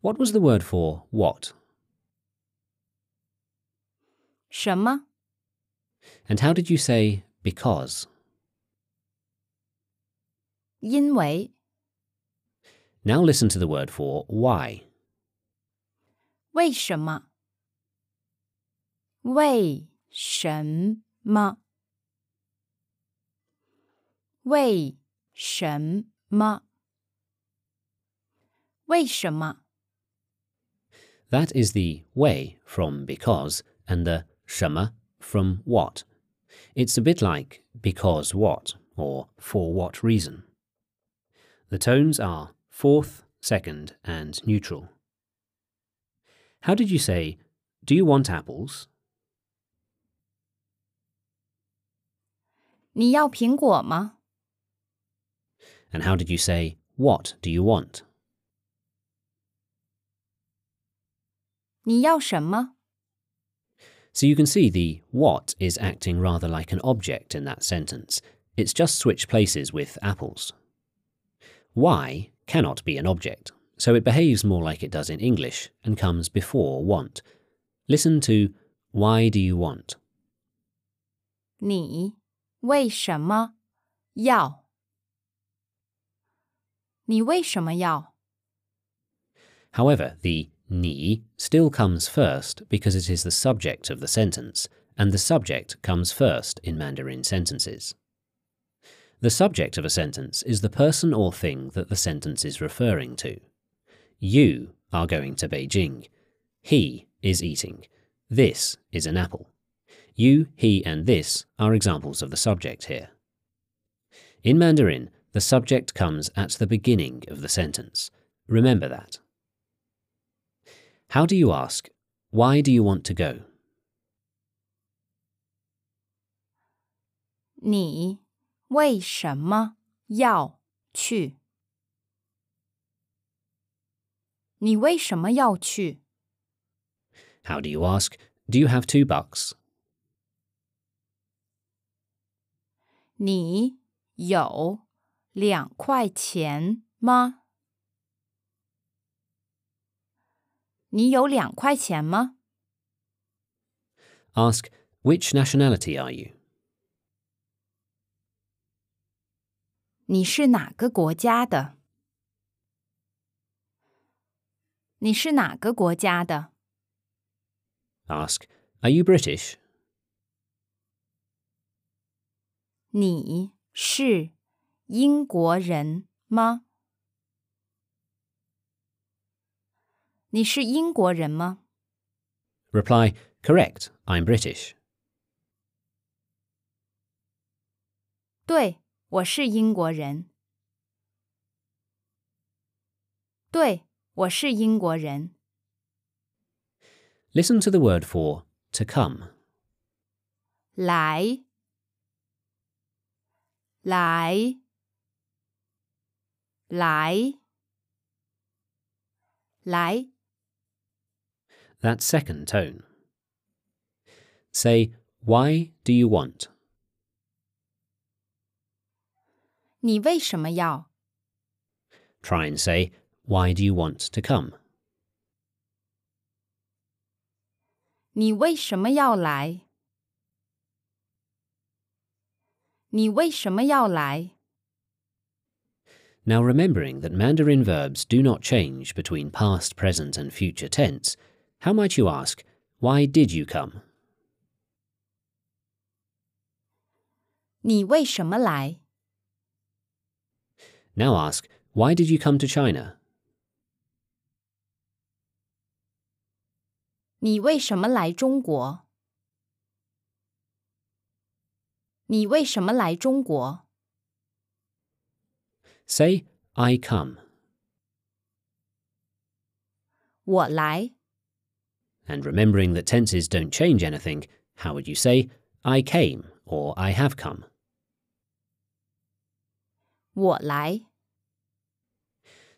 What was the word for what? 什么？ And how did you say because? 因为 Now listen to the word for why. 为什么？为什么？为什么？为什么？ That is the way from because and the shenme from what. It's a bit like because what or for what reason. The tones are fourth, second, and neutral. How did you say, Do you want apples? 你要苹果吗? And how did you say, What do you want? 你要什么？ So you can see the what is acting rather like an object in that sentence. It's just switched places with apples. Why cannot be an object, so it behaves more like it does in English and comes before want. Listen to why do you want? 你为什么要？你为什么要？ However, the ni still comes first because it is the subject of the sentence, and the subject comes first in Mandarin sentences. The subject of a sentence is the person or thing that the sentence is referring to. You are going to Beijing. He is eating. This is an apple. You, he, and this are examples of the subject here. In Mandarin, the subject comes at the beginning of the sentence. Remember that. How do you ask, why do you want to go? 你为什么要去？你为什么要去？ How do you ask, do you have two bucks? 你有两块钱吗？ 你有两块钱吗？ Ask, which nationality are you? 你是哪个国家的？你是哪个国家的？ Ask, are you British? 你是英国人吗？ 你是英国人吗？ Reply, correct, I'm British. 对，我是英国人。对，我是英国人。 Listen to the word for to come. 来，来，来，来， That second tone. Say, why do you want? 你为什么要？ Try and say, why do you want to come? 你为什么要来？你为什么要来？ Now, remembering that Mandarin verbs do not change between past, present, and future tense, how might you ask, why did you come? 你为什么来？ Now ask, why did you come to China? 你为什么来中国？你为什么来中国？ Say, I come, 我来， and remembering that tenses don't change anything, how would you say, I came or I have come? 我来，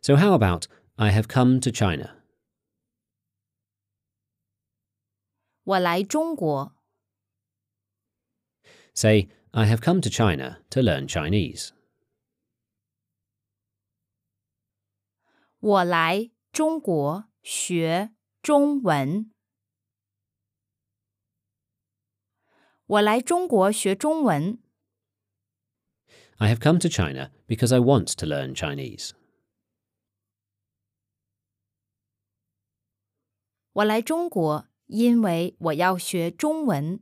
So, how about, I have come to China? 我来中国。 Say, I have come to China to learn Chinese. 我来中国 学中文。 我来中国学中文。 I have come to China because I want to learn Chinese. 我来中国，因为我要学中文。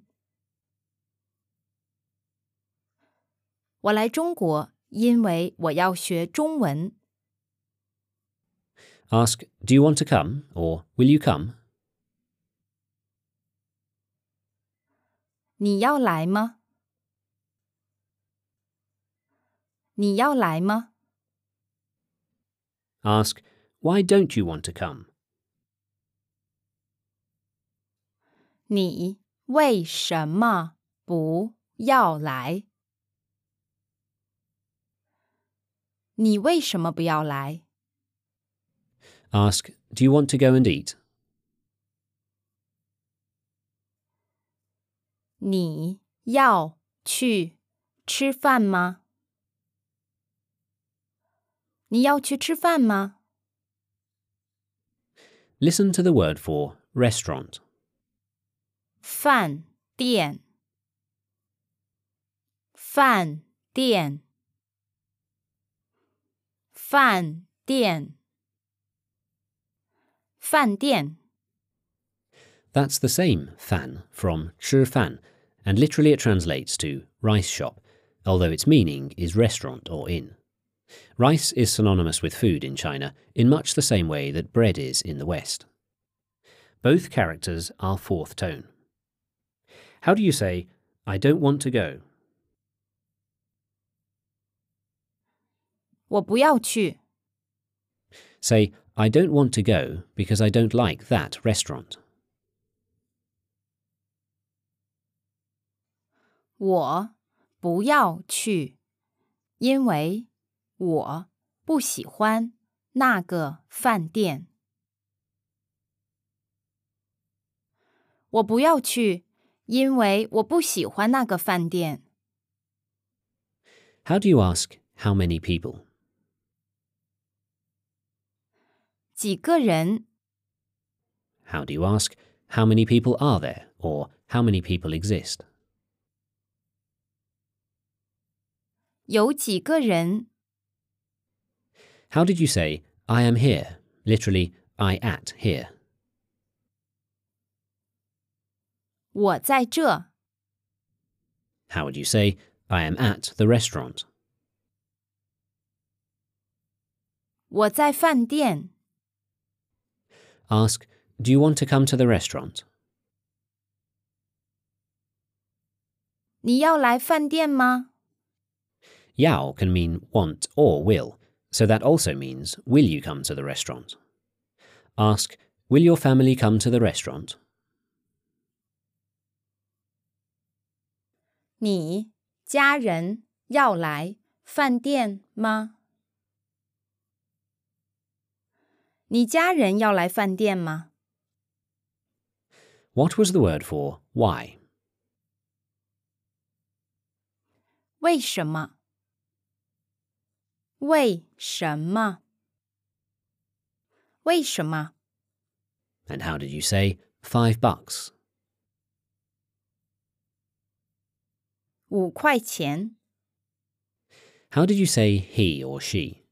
我来中国，因为我要学中文。 Ask, Do you want to come? or Will you come? 你要来吗？你要来吗？ Ask, Why don't you want to come? 你为什么不要来？你为什么不要来？ Ask, Do you want to go and eat? 你要去吃饭吗？你要去吃饭吗？Listen to the word for restaurant. 饭店，饭店，饭店，饭店。That's the same fan from chi fan, and literally it translates to rice shop, although its meaning is restaurant or inn. Rice is synonymous with food in China in much the same way that bread is in the West. Both characters are fourth tone. How do you say, I don't want to go? 我不要去. Say, I don't want to go because I don't like that restaurant. 我不要去，因为我不喜欢那个饭店。我不要去，因为我不喜欢那个饭店。 How do you ask, how many people? 几个人？ How do you ask, how many people are there? Or how many people exist? 有几个人？ How did you say, I am here? Literally, I at here. 我在这。 How would you say, I am at the restaurant? 我在饭店。 Ask, do you want to come to the restaurant? 你要来饭店吗？ Yao can mean want or will, so that also means, will you come to the restaurant? Ask, will your family come to the restaurant? 你家人要来饭店吗？你家人要来饭店吗？ What was the word for why? 为什么？ 为什么？为什么？ And how did you say five bucks? 五块钱。 How did you say he or she?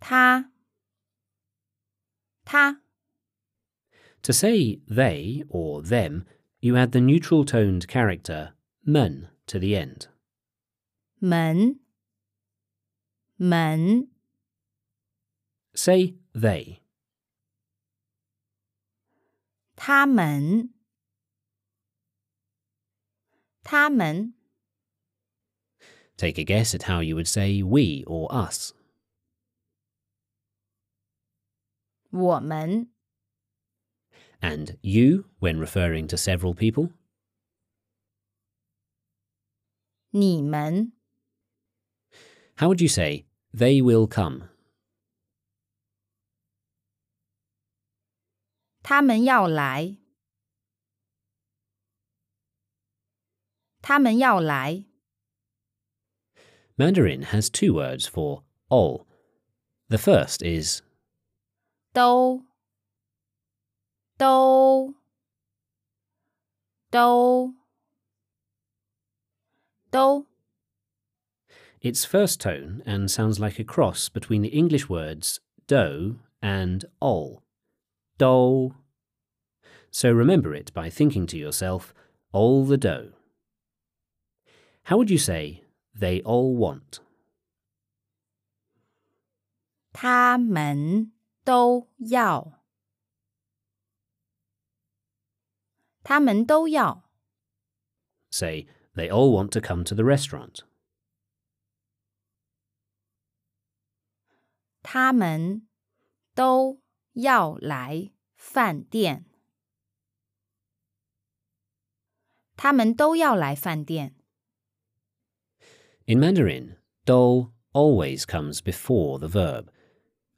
他。他。 To say they or them, you add the neutral toned character men to the end. 们们 Say they. 他们他们 Take a guess at how you would say we or us. And you when referring to several people. 你们 How would you say they will come? 他们要来。他们要来。 Mandarin has two words for all. The first is 都都都都 Its first tone and sounds like a cross between the English words dough and ol. Do. So remember it by thinking to yourself, all the dough. How would you say they all want? 他们都要，他们都要， Say, they all want to come to the restaurant. 他们都要来饭店，他们都要来饭店。 In Mandarin, do always comes before the verb.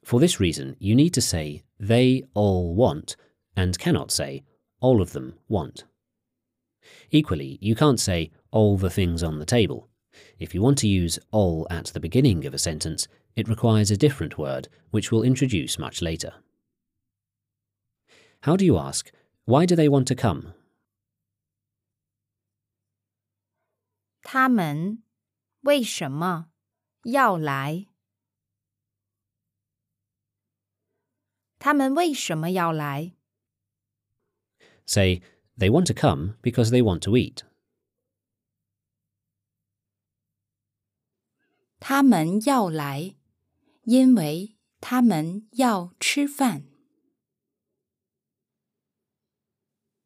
For this reason, you need to say they all want and cannot say all of them want. Equally, you can't say all the things on the table. If you want to use all at the beginning of a sentence, it requires a different word, which we'll introduce much later. How do you ask, why do they want to come? 他们为什么要来？他们为什么要来？ Say, they want to come because they want to eat. 他们要来， 因为他们要吃饭。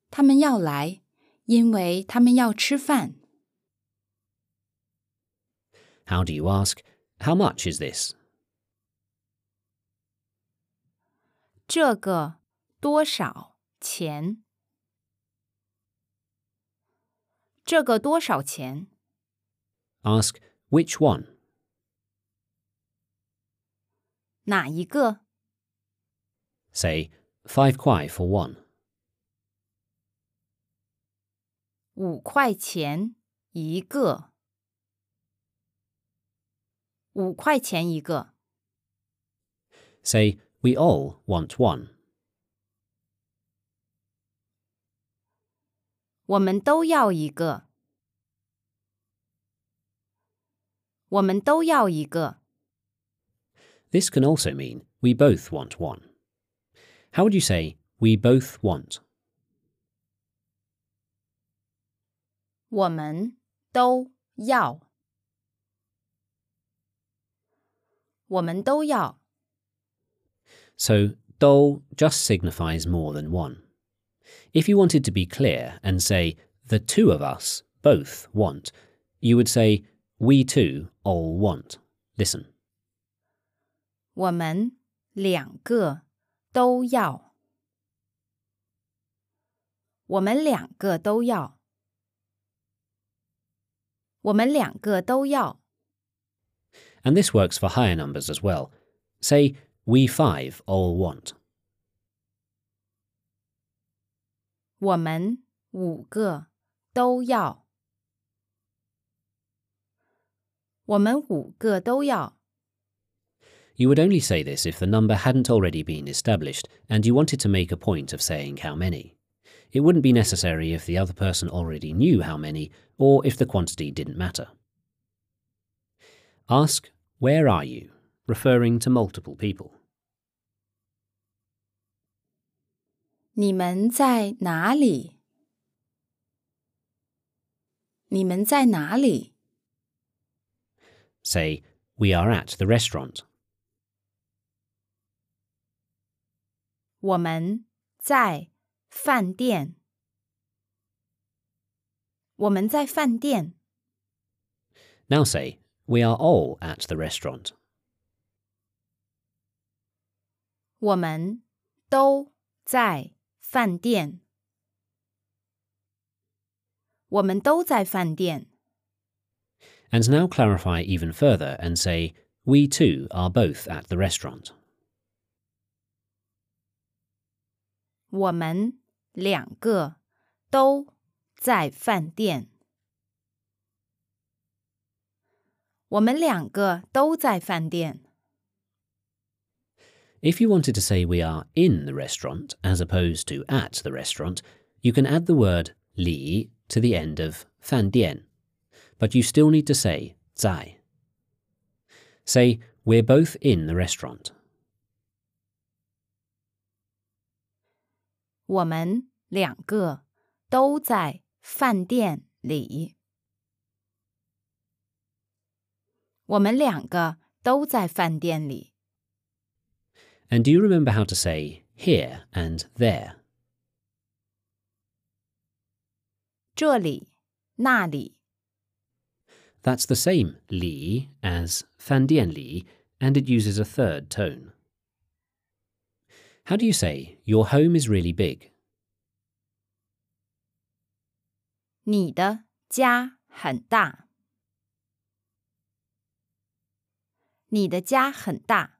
他们要来，因为他们要吃饭。 How do you ask, how much is this? 这个多少钱？这个多少钱？ Ask, which one? 哪一个？ Say, five kwai for one. 五块钱一个。五块钱一个。 Say, we all want one. 我们都要一个。我们都要一个。 This can also mean we both want one. How would you say, we both want? 我们都要。我们都要。 So, do just signifies more than one. If you wanted to be clear and say, the two of us both want, you would say, we two all want. Listen. 我们两个都要。我们两个都要。我们两个都要。And this works for higher numbers as well. Say, we five all want. 我们五个都要。我们五个都要。You would only say this if the number hadn't already been established and you wanted to make a point of saying how many. It wouldn't be necessary if the other person already knew how many or if the quantity didn't matter. Ask, where are you? referring to multiple people. 你们在哪里？你们在哪里？ Say, we are at the restaurant. 我们在饭店。我们在饭店。 Now say, we are all at the restaurant. 我们都在饭店。我们都在饭店。 And now clarify even further and say, we too are both at the restaurant. 我们两个都在饭店。我们两个都在饭店。 If you wanted to say we are in the restaurant as opposed to at the restaurant, you can add the word li to the end of 饭店, but you still need to say 在. Say, we're both in the restaurant. 我们两个都在饭店里。我们两个都在饭店里。And do you remember how to say here and there? 这里，那里。 That's the same li as 饭店里, and it uses a third tone. How do you say your home is really big? 你的家很大。你的家很大。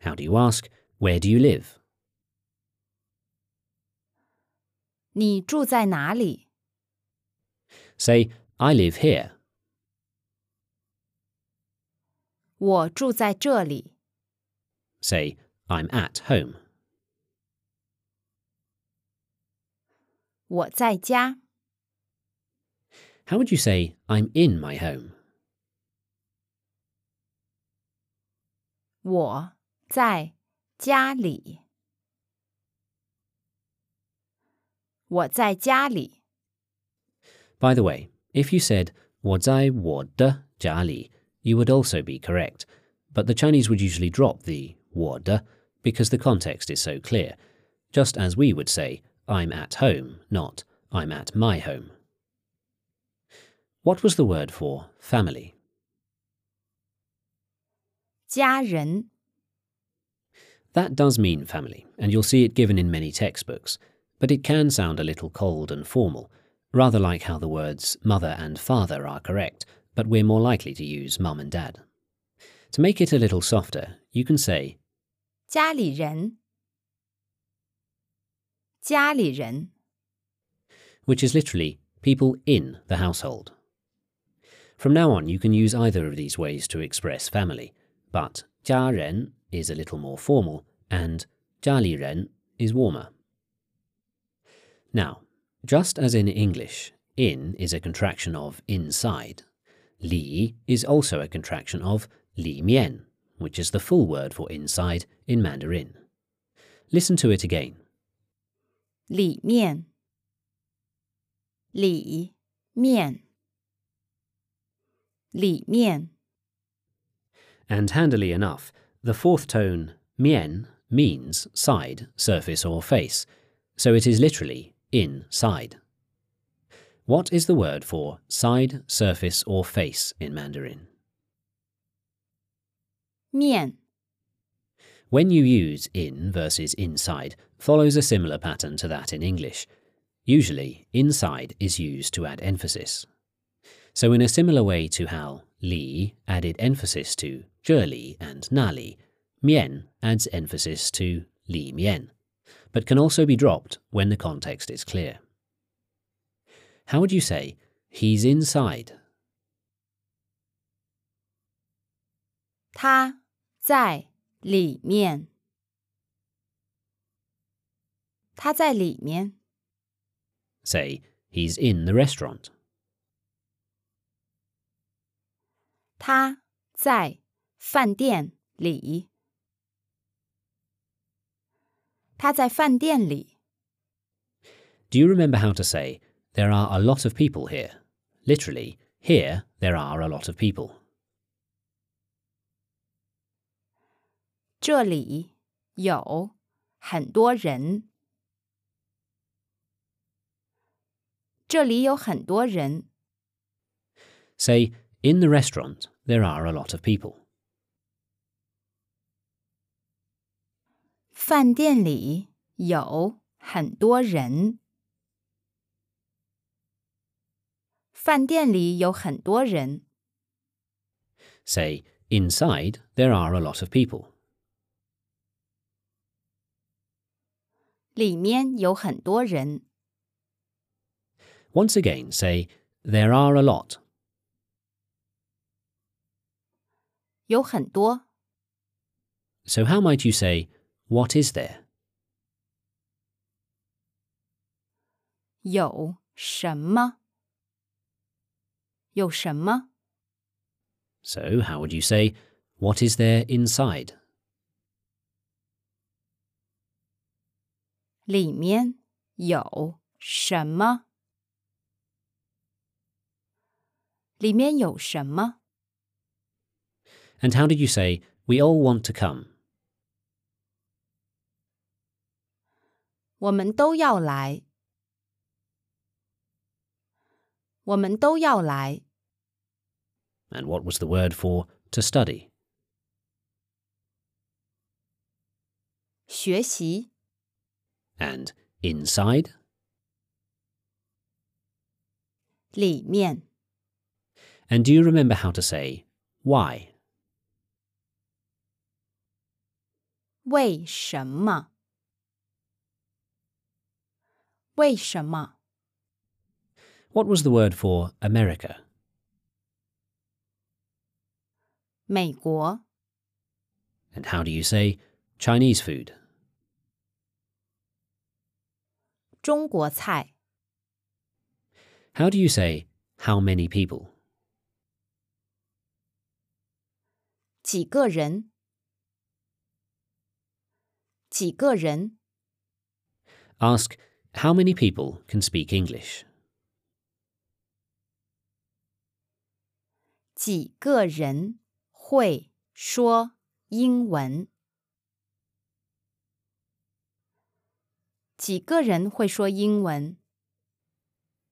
How do you ask where do you live? 你住在哪里？ Say I live here. 我住在这里。 Say I'm at home. 我在家。 How would you say I'm in my home? 我在家里。我在家里。 By the way, if you said 我在我的家里, you would also be correct, but the Chinese would usually drop the 我的 because the context is so clear, just as we would say I'm at home, not I'm at my home. What was the word for family? 家人。That does mean family, and you'll see it given in many textbooks, but it can sound a little cold and formal, rather like how the words mother and father are correct, but we're more likely to use mum and dad. To make it a little softer, you can say 家里人。家里人。 which is literally people in the household. From now on, you can use either of these ways to express family, but 家人 is a little more formal and 家里人 is warmer. Now, just as in English, in is a contraction of inside, li is also a contraction of li mian, which is the full word for inside in Mandarin. Listen to it again. 里面。里面。里面。 And handily enough, the fourth tone, mien, means side, surface, or face, so it is literally inside. What is the word for side, surface, or face in Mandarin? Mien. When you use in versus inside, follows a similar pattern to that in English. Usually, inside is used to add emphasis. So in a similar way to how li added emphasis to zheli and nali, mian adds emphasis to li mian, but can also be dropped when the context is clear. How would you say, he's inside? 他在里面。他在里面。 Say, he's in the restaurant. 他在饭店里。他在饭店里。 Do you remember how to say, there are a lot of people here? Literally, here there are a lot of people. 这里有很多人。这里有很多人。 Say, in the restaurant there are a lot of people. 饭店里有很多人。饭店里有很多人。 Say, inside there are a lot of people. 里面有很多人。 Once again, say, there are a lot. 有很多。 So how might you say, What is there? 有什么？有什么？ So how would you say, What is there inside? 里面有什么？里面有什么？ And how did you say, We all want to come? 我们都要来。我们都要来。 And what was the word for to study? 学习 And inside? 里面 And do you remember how to say why? 为什么？为什么？ What was the word for America? 美国 And how do you say Chinese food? 中国菜 How do you say how many people? 几个人？几个人？ Ask how many people can speak English? 几个人会说英文？ 几个人会说英文？